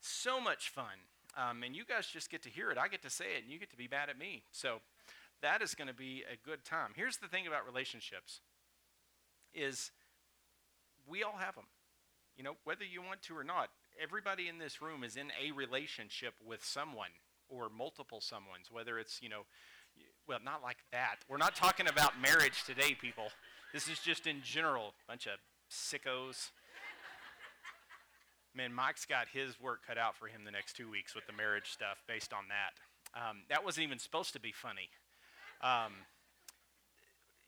So much fun. Um, and you guys just get to hear it. I get to say it, and you get to be mad at me. So that is going to be a good time. Here's the thing about relationships is we all have them. You know, whether you want to or not, everybody in this room is in a relationship with someone or multiple someones, whether it's, you know, well, not like that. We're not talking about marriage today, people. This is just in general, bunch of sickos. Man, Mike's got his work cut out for him the next two weeks with the marriage stuff based on that. Um, that wasn't even supposed to be funny. Um,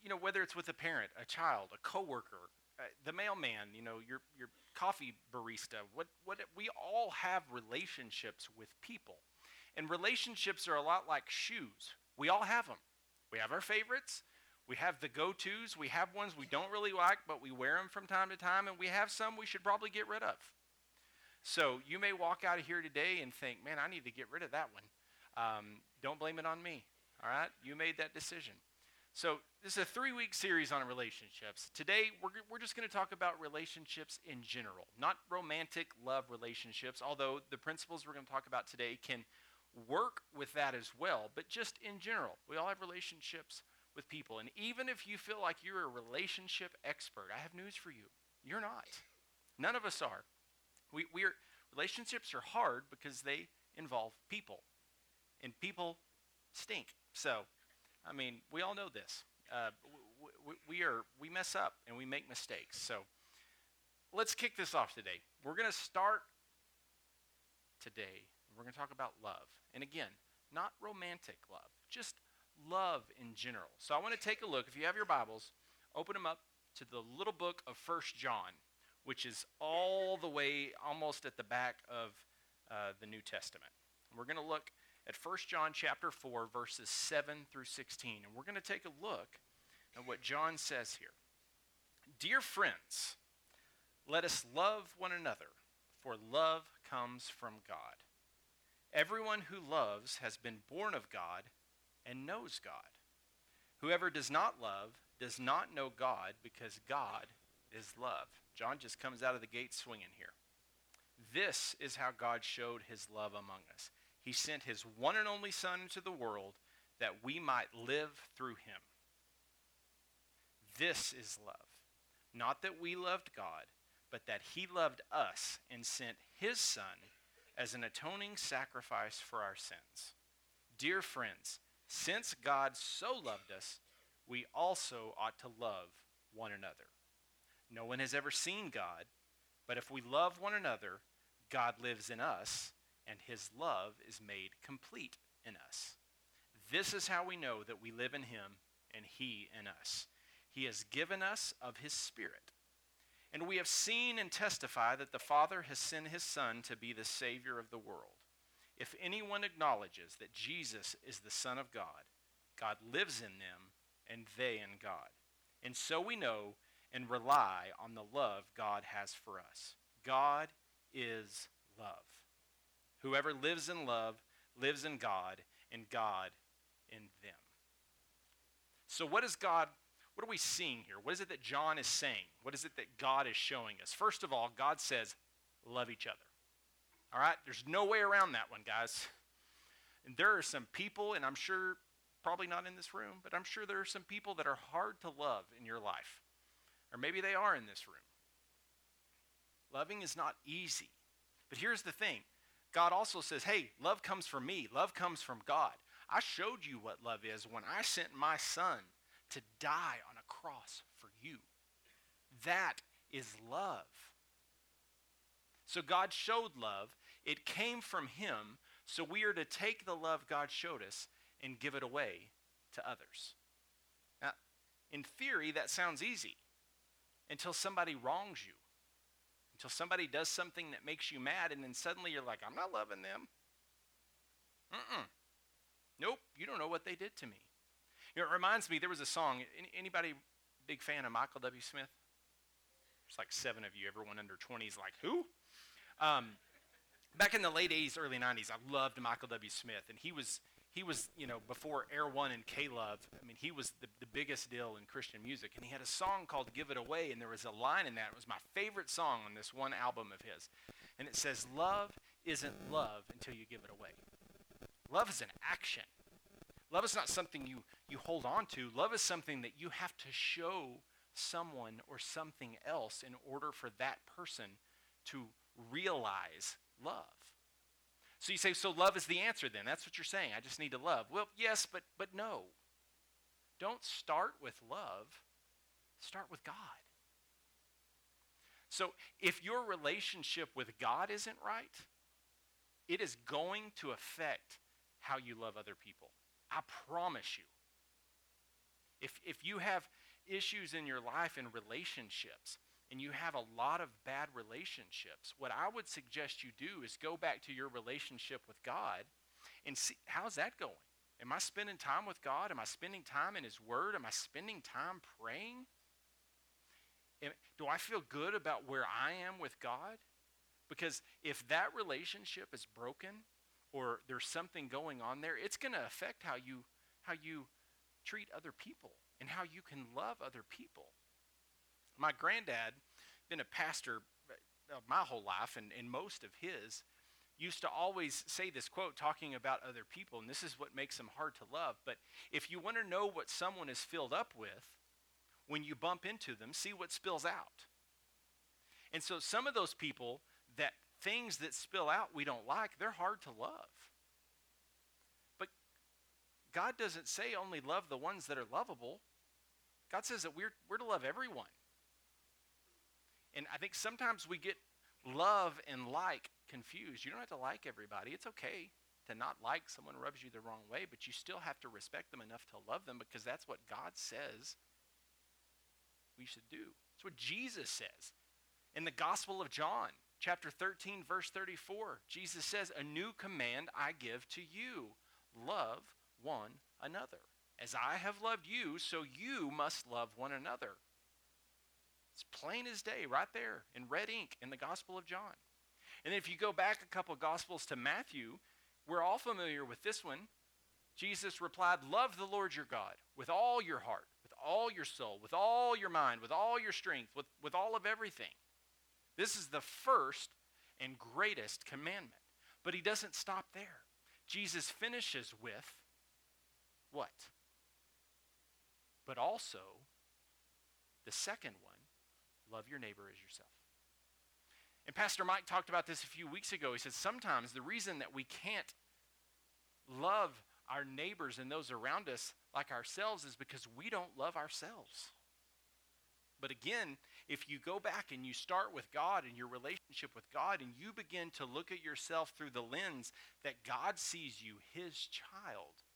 you know, whether it's with a parent, a child, a coworker, uh, the mailman, you know, your, your coffee barista, what, what, we all have relationships with people. And relationships are a lot like shoes. We all have them. We have our favorites. We have the go tos. We have ones we don't really like, but we wear them from time to time. And we have some we should probably get rid of. So you may walk out of here today and think, man, I need to get rid of that one. Um, don't blame it on me. All right? You made that decision. So this is a three week series on relationships. Today, we're, we're just going to talk about relationships in general, not romantic love relationships, although the principles we're going to talk about today can work with that as well, but just in general. We all have relationships with people. And even if you feel like you're a relationship expert, I have news for you. You're not. None of us are. We, we're, relationships are hard because they involve people. And people stink. So, I mean, we all know this. Uh, we, we, are, we mess up and we make mistakes. So, let's kick this off today. We're going to start today. We're going to talk about love. And again, not romantic love, just love in general. So I want to take a look. If you have your Bibles, open them up to the little book of First John, which is all the way almost at the back of uh, the New Testament. And we're going to look at 1 John chapter 4 verses 7 through 16 and we're going to take a look at what John says here. Dear friends, let us love one another, for love comes from God. Everyone who loves has been born of God and knows God. Whoever does not love does not know God because God is love. John just comes out of the gate swinging here. This is how God showed his love among us. He sent his one and only Son into the world that we might live through him. This is love. Not that we loved God, but that he loved us and sent his Son as an atoning sacrifice for our sins. Dear friends, since God so loved us, we also ought to love one another. No one has ever seen God, but if we love one another, God lives in us, and his love is made complete in us. This is how we know that we live in him and he in us. He has given us of his Spirit. And we have seen and testify that the Father has sent his Son to be the Savior of the world. If anyone acknowledges that Jesus is the Son of God, God lives in them and they in God. And so we know and rely on the love God has for us. God is love. Whoever lives in love lives in God and God in them. So, what is God what are we seeing here? What is it that John is saying? What is it that God is showing us? First of all, God says, love each other. All right? There's no way around that one, guys. And there are some people, and I'm sure, probably not in this room, but I'm sure there are some people that are hard to love in your life. Or maybe they are in this room. Loving is not easy. But here's the thing God also says, hey, love comes from me, love comes from God. I showed you what love is when I sent my son to die on a cross for you. That is love. So God showed love. It came from him. So we are to take the love God showed us and give it away to others. Now, in theory, that sounds easy until somebody wrongs you, until somebody does something that makes you mad, and then suddenly you're like, I'm not loving them. Mm-mm. Nope, you don't know what they did to me. You know, it reminds me, there was a song. Anybody big fan of Michael W. Smith? There's like seven of you. Everyone under 20 is like, who? Um, back in the late 80s, early 90s, I loved Michael W. Smith. And he was, he was you know, before Air One and K-Love, I mean, he was the, the biggest deal in Christian music. And he had a song called Give It Away. And there was a line in that. It was my favorite song on this one album of his. And it says, Love isn't love until you give it away. Love is an action. Love is not something you, you hold on to. Love is something that you have to show someone or something else in order for that person to realize love. So you say, so love is the answer then. That's what you're saying. I just need to love. Well, yes, but but no. Don't start with love. Start with God. So if your relationship with God isn't right, it is going to affect how you love other people. I promise you. If, if you have issues in your life and relationships, and you have a lot of bad relationships, what I would suggest you do is go back to your relationship with God and see how's that going? Am I spending time with God? Am I spending time in His Word? Am I spending time praying? Do I feel good about where I am with God? Because if that relationship is broken or there's something going on there, it's going to affect how you how you treat other people and how you can love other people. My granddad, been a pastor uh, my whole life and, and most of his, used to always say this quote talking about other people, and this is what makes them hard to love. But if you want to know what someone is filled up with, when you bump into them, see what spills out. And so some of those people that things that spill out we don't like, they're hard to love. But God doesn't say only love the ones that are lovable. God says that we're, we're to love everyone. And I think sometimes we get love and like confused. You don't have to like everybody. It's okay to not like someone rubs you the wrong way, but you still have to respect them enough to love them because that's what God says we should do. It's what Jesus says. In the Gospel of John, chapter 13, verse 34, Jesus says, A new command I give to you love one another. As I have loved you, so you must love one another. It's plain as day right there in red ink in the Gospel of John. And if you go back a couple Gospels to Matthew, we're all familiar with this one. Jesus replied, Love the Lord your God with all your heart, with all your soul, with all your mind, with all your strength, with, with all of everything. This is the first and greatest commandment. But he doesn't stop there. Jesus finishes with what? But also, the second one love your neighbor as yourself. And Pastor Mike talked about this a few weeks ago. He said sometimes the reason that we can't love our neighbors and those around us like ourselves is because we don't love ourselves. But again, if you go back and you start with God and your relationship with God and you begin to look at yourself through the lens that God sees you, his child,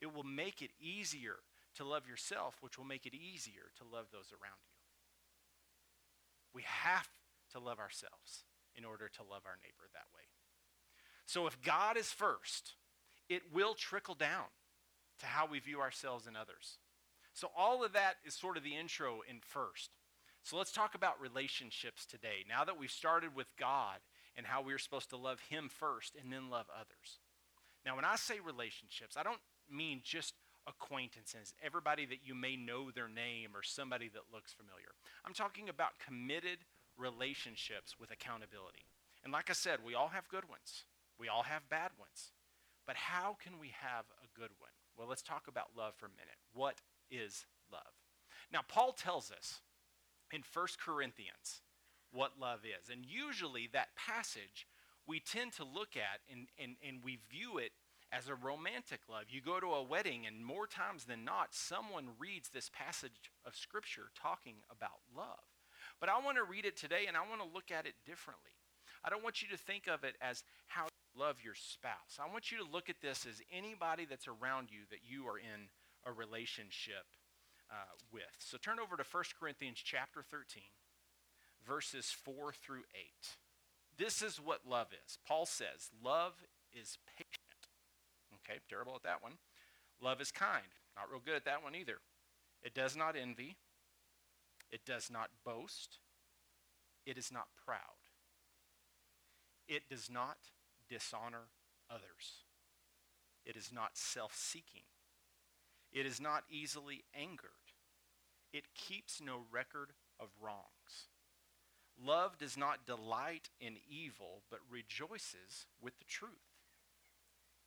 it will make it easier to love yourself, which will make it easier to love those around you. We have to love ourselves in order to love our neighbor that way. So if God is first, it will trickle down to how we view ourselves and others. So all of that is sort of the intro in first. So let's talk about relationships today. Now that we've started with God and how we're supposed to love him first and then love others. Now when I say relationships, I don't mean just acquaintances, everybody that you may know their name or somebody that looks familiar. I'm talking about committed relationships with accountability. And like I said, we all have good ones, we all have bad ones. But how can we have a good one? Well, let's talk about love for a minute. What is love? Now, Paul tells us in 1 Corinthians what love is. And usually that passage we tend to look at and, and, and we view it as a romantic love. You go to a wedding, and more times than not, someone reads this passage of Scripture talking about love. But I want to read it today and I want to look at it differently. I don't want you to think of it as how you love your spouse. I want you to look at this as anybody that's around you that you are in a relationship uh, with. So turn over to 1 Corinthians chapter 13, verses 4 through 8. This is what love is. Paul says, Love is patient. Okay, terrible at that one. Love is kind. Not real good at that one either. It does not envy. It does not boast. It is not proud. It does not dishonor others. It is not self seeking. It is not easily angered. It keeps no record of wrongs. Love does not delight in evil, but rejoices with the truth.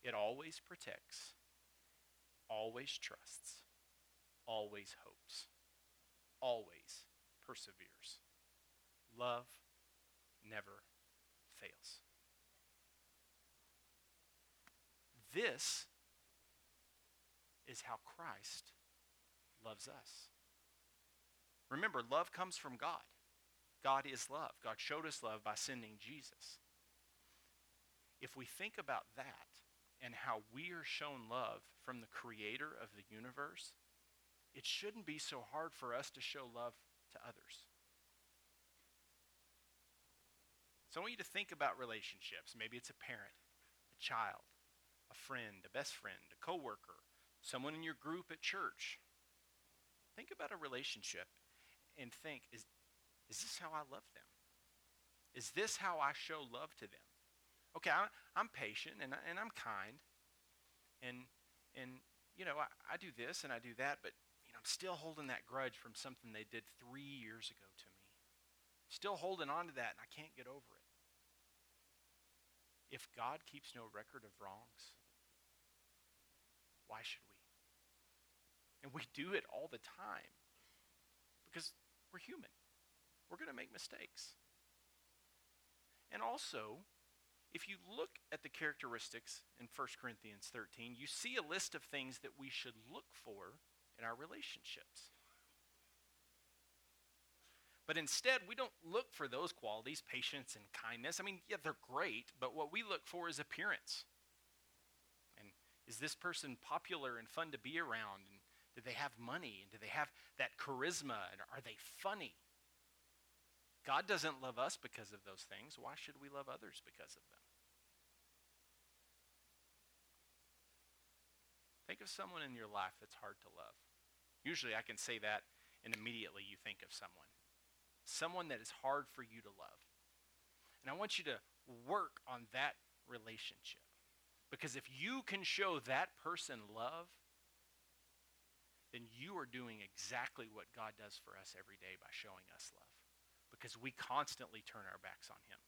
It always protects, always trusts, always hopes, always perseveres. Love never fails. This is how Christ loves us. Remember, love comes from God. God is love. God showed us love by sending Jesus. If we think about that and how we are shown love from the creator of the universe, it shouldn't be so hard for us to show love to others. So I want you to think about relationships. Maybe it's a parent, a child, a friend, a best friend, a coworker, someone in your group at church. Think about a relationship and think, is, is this how I love them? Is this how I show love to them? Okay, I, am patient and, and I'm kind. And, and you know, I, I do this and I do that, but you know, I'm still holding that grudge from something they did three years ago to me. Still holding on to that and I can't get over it. If God keeps no record of wrongs, why should we? And we do it all the time because we're human. We're going to make mistakes. And also, if you look at the characteristics in 1 Corinthians 13, you see a list of things that we should look for in our relationships. But instead, we don't look for those qualities, patience and kindness. I mean, yeah, they're great, but what we look for is appearance. And is this person popular and fun to be around? And do they have money? And do they have that charisma? And are they funny? God doesn't love us because of those things. Why should we love others because of them? Think of someone in your life that's hard to love. Usually I can say that and immediately you think of someone someone that is hard for you to love. And I want you to work on that relationship. Because if you can show that person love, then you are doing exactly what God does for us every day by showing us love. Because we constantly turn our backs on Him.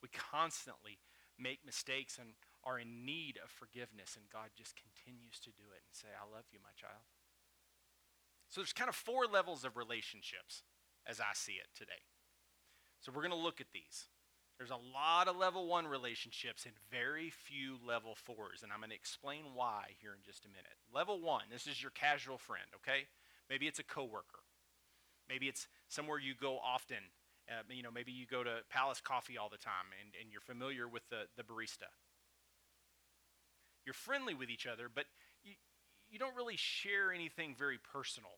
We constantly make mistakes and are in need of forgiveness, and God just continues to do it and say, I love you, my child. So there's kind of four levels of relationships as I see it today. So we're going to look at these. There's a lot of level one relationships and very few level fours, and I'm going to explain why here in just a minute. Level one, this is your casual friend, okay? Maybe it's a coworker. Maybe it's somewhere you go often. Uh, you know, maybe you go to Palace Coffee all the time and, and you're familiar with the, the barista. You're friendly with each other, but you, you don't really share anything very personal.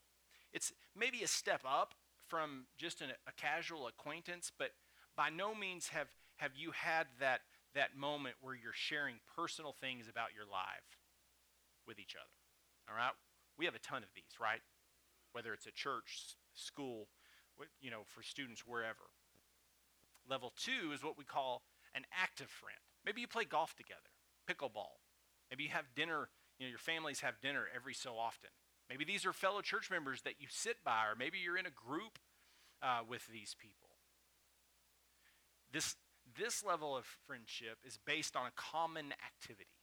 It's maybe a step up from just an, a casual acquaintance, but by no means have, have you had that, that moment where you're sharing personal things about your life with each other. All right? We have a ton of these, right? Whether it's a church, school, you know, for students, wherever. Level two is what we call an active friend. Maybe you play golf together, pickleball. Maybe you have dinner, you know, your families have dinner every so often. Maybe these are fellow church members that you sit by, or maybe you're in a group uh, with these people. This, this level of friendship is based on a common activity,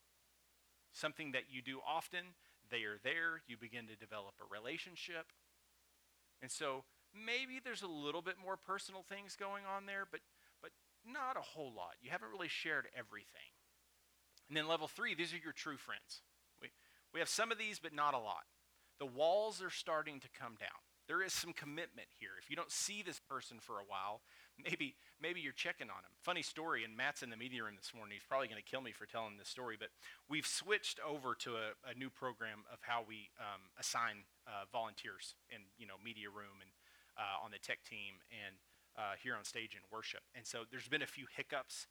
something that you do often. They are there, you begin to develop a relationship. And so maybe there's a little bit more personal things going on there, but, but not a whole lot. You haven't really shared everything. And then level three, these are your true friends. We, we have some of these, but not a lot the walls are starting to come down. There is some commitment here. If you don't see this person for a while, maybe maybe you're checking on him. Funny story, and Matt's in the media room this morning. He's probably going to kill me for telling this story, but we've switched over to a, a new program of how we um, assign uh, volunteers in you know media room and on the tech team and uh, here on stage in worship. And so there's been a few hiccups,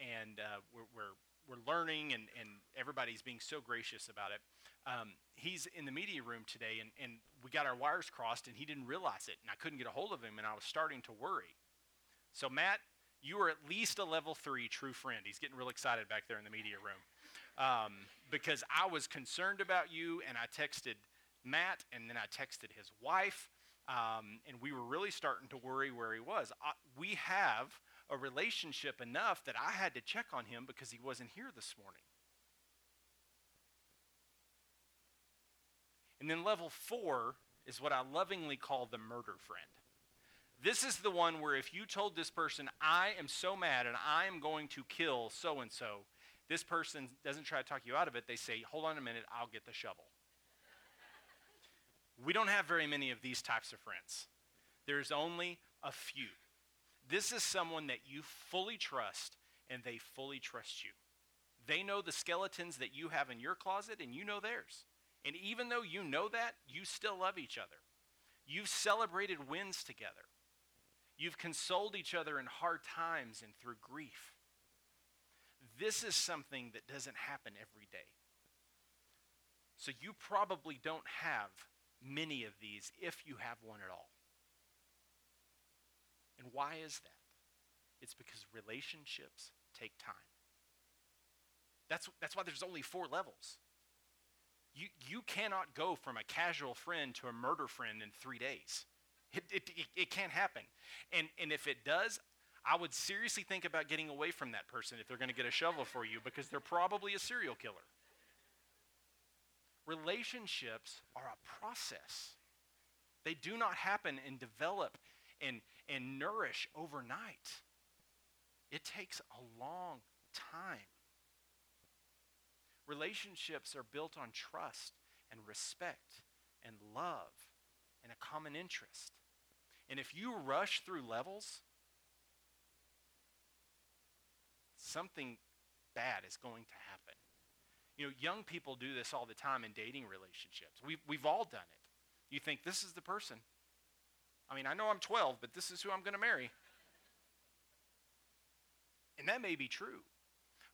and uh, we're, we're we're learning and, and everybody's being so gracious about it. Um, he's in the media room today and, and we got our wires crossed and he didn't realize it and I couldn't get a hold of him and I was starting to worry. So Matt, you are at least a level three true friend. He's getting real excited back there in the media room um, because I was concerned about you and I texted Matt and then I texted his wife um, and we were really starting to worry where he was. I, we have a relationship enough that I had to check on him because he wasn't here this morning. And then level four is what I lovingly call the murder friend. This is the one where if you told this person, I am so mad and I am going to kill so and so, this person doesn't try to talk you out of it. They say, Hold on a minute, I'll get the shovel. We don't have very many of these types of friends, there's only a few. This is someone that you fully trust and they fully trust you. They know the skeletons that you have in your closet and you know theirs. And even though you know that, you still love each other. You've celebrated wins together. You've consoled each other in hard times and through grief. This is something that doesn't happen every day. So you probably don't have many of these if you have one at all. And why is that? It's because relationships take time. That's, that's why there's only four levels. You, you cannot go from a casual friend to a murder friend in three days. It, it, it, it can't happen. And, and if it does, I would seriously think about getting away from that person if they're going to get a shovel for you because they're probably a serial killer. Relationships are a process. They do not happen and develop and, and nourish overnight. It takes a long time. Relationships are built on trust and respect and love and a common interest. And if you rush through levels, something bad is going to happen. You know, young people do this all the time in dating relationships. We've, we've all done it. You think, this is the person. I mean, I know I'm 12, but this is who I'm going to marry. And that may be true.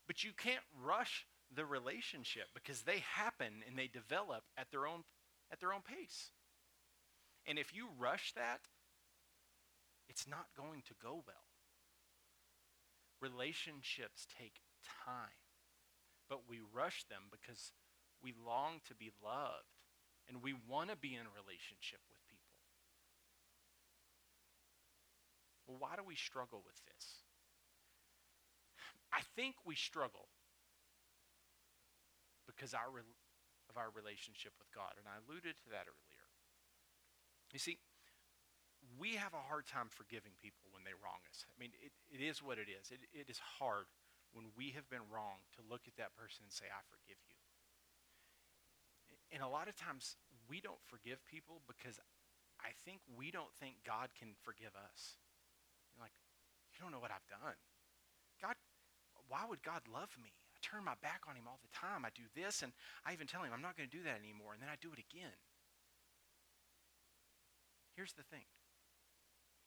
But you can't rush the relationship because they happen and they develop at their own at their own pace. And if you rush that, it's not going to go well. Relationships take time, but we rush them because we long to be loved and we want to be in relationship with people. Well, why do we struggle with this? I think we struggle because our, of our relationship with God, and I alluded to that earlier. You see, we have a hard time forgiving people when they wrong us. I mean, it, it is what it is. It, it is hard when we have been wrong to look at that person and say, I forgive you. And a lot of times we don't forgive people because I think we don't think God can forgive us. You're like, you don't know what I've done. God, why would God love me? I turn my back on him all the time. I do this, and I even tell him I'm not going to do that anymore, and then I do it again. Here's the thing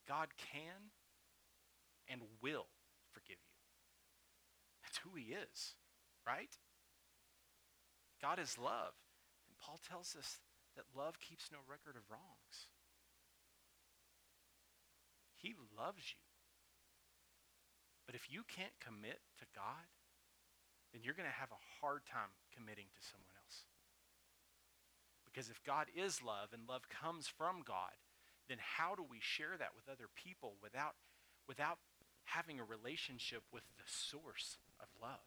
God can and will forgive you. Who He is, right? God is love. And Paul tells us that love keeps no record of wrongs. He loves you. But if you can't commit to God, then you're going to have a hard time committing to someone else. Because if God is love and love comes from God, then how do we share that with other people without, without having a relationship with the source of love?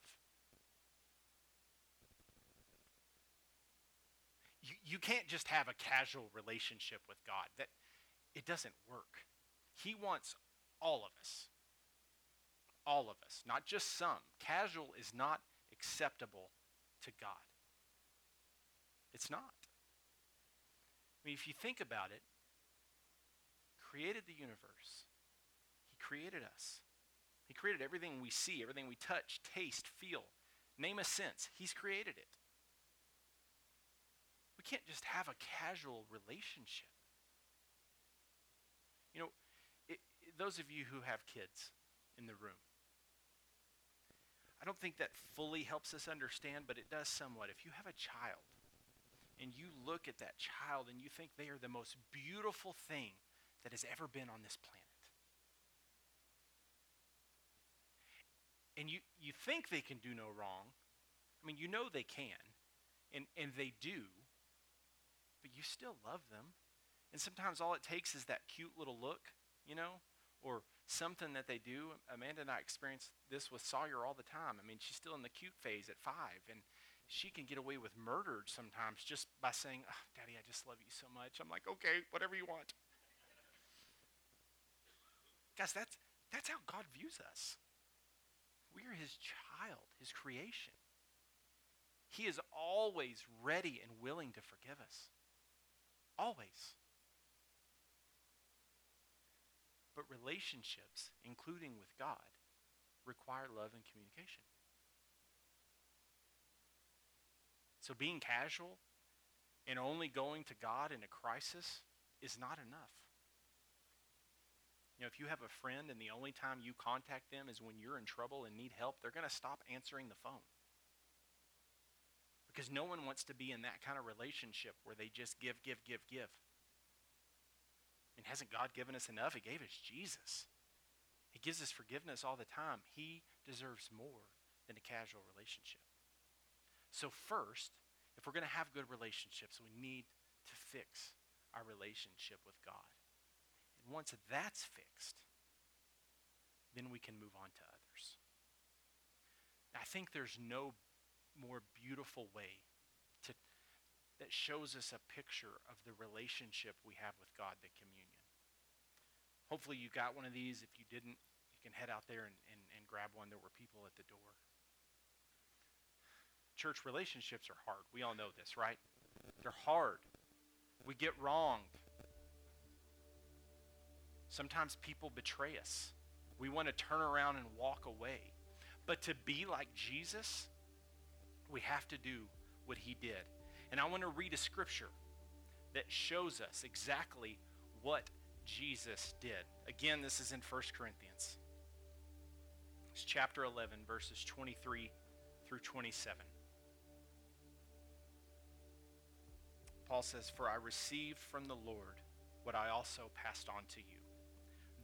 You, you can't just have a casual relationship with God. That it doesn't work. He wants all of us. All of us, not just some. Casual is not acceptable to God. It's not. I mean, if you think about it, created the universe. He created us. He created everything we see, everything we touch, taste, feel. Name a sense. He's created it. We can't just have a casual relationship. You know, it, it, those of you who have kids in the room, I don't think that fully helps us understand, but it does somewhat. If you have a child and you look at that child and you think they are the most beautiful thing that has ever been on this planet. And you, you think they can do no wrong. I mean, you know they can, and, and they do, but you still love them. And sometimes all it takes is that cute little look, you know, or something that they do. Amanda and I experience this with Sawyer all the time. I mean, she's still in the cute phase at five, and she can get away with murder sometimes just by saying, oh, Daddy, I just love you so much. I'm like, okay, whatever you want. Guys, that's, that's how God views us. We are his child, his creation. He is always ready and willing to forgive us. Always. But relationships, including with God, require love and communication. So being casual and only going to God in a crisis is not enough. You know, if you have a friend and the only time you contact them is when you're in trouble and need help, they're going to stop answering the phone. Because no one wants to be in that kind of relationship where they just give, give, give, give. And hasn't God given us enough? He gave us Jesus. He gives us forgiveness all the time. He deserves more than a casual relationship. So, first, if we're going to have good relationships, we need to fix our relationship with God. Once that's fixed, then we can move on to others. I think there's no more beautiful way to, that shows us a picture of the relationship we have with God than communion. Hopefully, you got one of these. If you didn't, you can head out there and, and, and grab one. There were people at the door. Church relationships are hard. We all know this, right? They're hard. We get wronged. Sometimes people betray us. We want to turn around and walk away. But to be like Jesus, we have to do what he did. And I want to read a scripture that shows us exactly what Jesus did. Again, this is in 1 Corinthians. It's chapter 11, verses 23 through 27. Paul says, For I received from the Lord what I also passed on to you.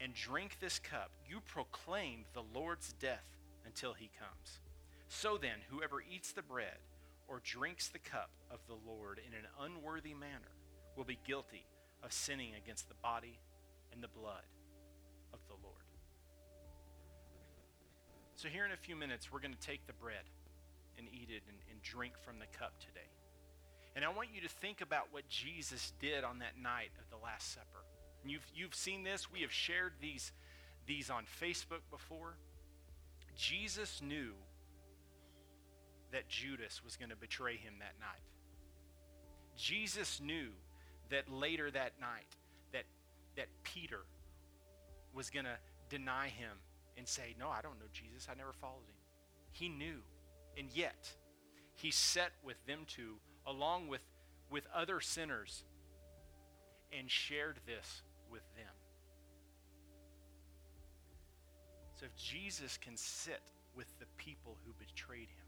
and drink this cup, you proclaim the Lord's death until he comes. So then, whoever eats the bread or drinks the cup of the Lord in an unworthy manner will be guilty of sinning against the body and the blood of the Lord. So, here in a few minutes, we're going to take the bread and eat it and, and, drink from the cup today. And I want you to think about what Jesus did on that night of the Last Supper. And you've, you've seen this, we have shared these, these on Facebook before. Jesus knew that Judas was going to betray him that night. Jesus knew that later that night that that Peter was going to deny him and say, "No, I don't know Jesus. I never followed him." He knew. And yet, he sat with them two along with with other sinners and shared this with them. So if Jesus can sit with the people who betrayed him,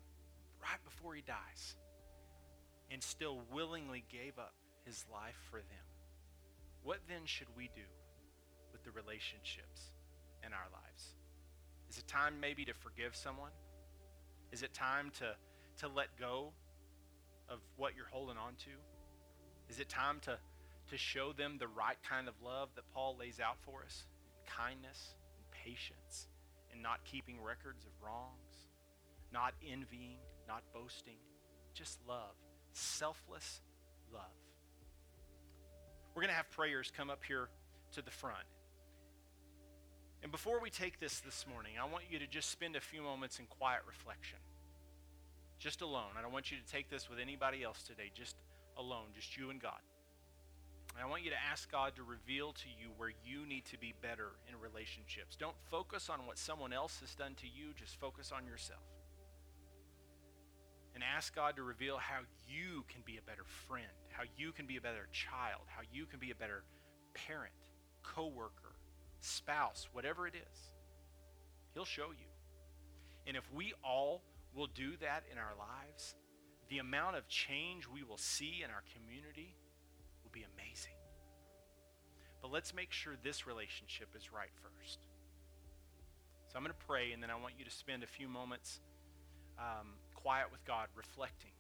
right before he dies and still willingly gave up his life for them, what then should we do with the relationships in our lives? Is it time maybe to forgive someone? Is it time to, to let go of what you're holding on to? Is it time to, to show them the right kind of love that Paul lays out for us? Kindness and patience and not keeping records of wrongs, not envying, not boasting, just love. Selfless love. We're going to have prayers come up here to the front. And before we take this this morning, I want you to just spend a few moments in quiet reflection. Just alone. I don't want you to take this with anybody else today, just alone, just you and God. And I want you to ask God to reveal to you where you need to be better in relationships. Don't focus on what someone else has done to you, just focus on yourself and ask God to reveal how you can be a better friend, how you can be a better child, how you can be a better parent, coworker, spouse, whatever it is. He'll show you. And if we all will do that in our lives, the amount of change we will see in our community. But let's make sure this relationship is right first. So I'm going to pray, and then I want you to spend a few moments um, quiet with God, reflecting.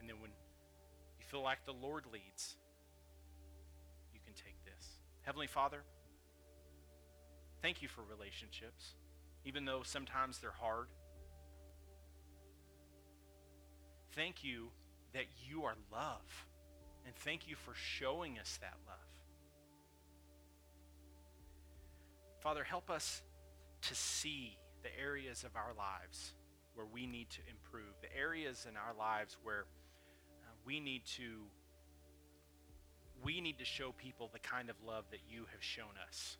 And then when you feel like the Lord leads, you can take this. Heavenly Father, thank you for relationships, even though sometimes they're hard. Thank you that you are love. And thank you for showing us that love. Father, help us to see the areas of our lives where we need to improve, the areas in our lives where uh, we need to we need to show people the kind of love that you have shown us.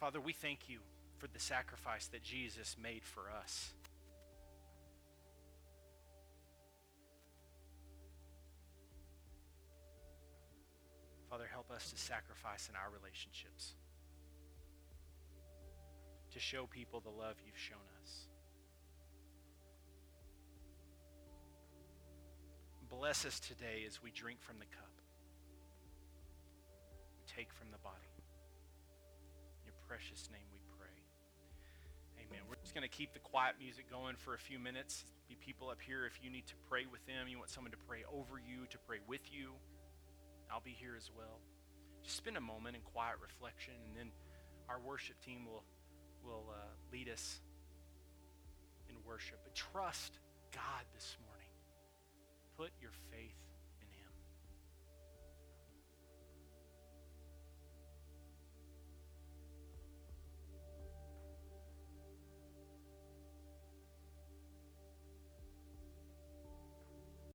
Father, we thank you for the sacrifice that Jesus made for us. Father, help us to sacrifice in our relationships, to show people the love you've shown us. Bless us today as we drink from the cup, take from the body. In your precious name we pray. Amen. We're just going to keep the quiet music going for a few minutes. Be people up here if you need to pray with them, you want someone to pray over you, to pray with you. I'll be here as well. Just spend a moment in quiet reflection, and then our worship team will, will uh, lead us in worship. But trust God this morning. Put your faith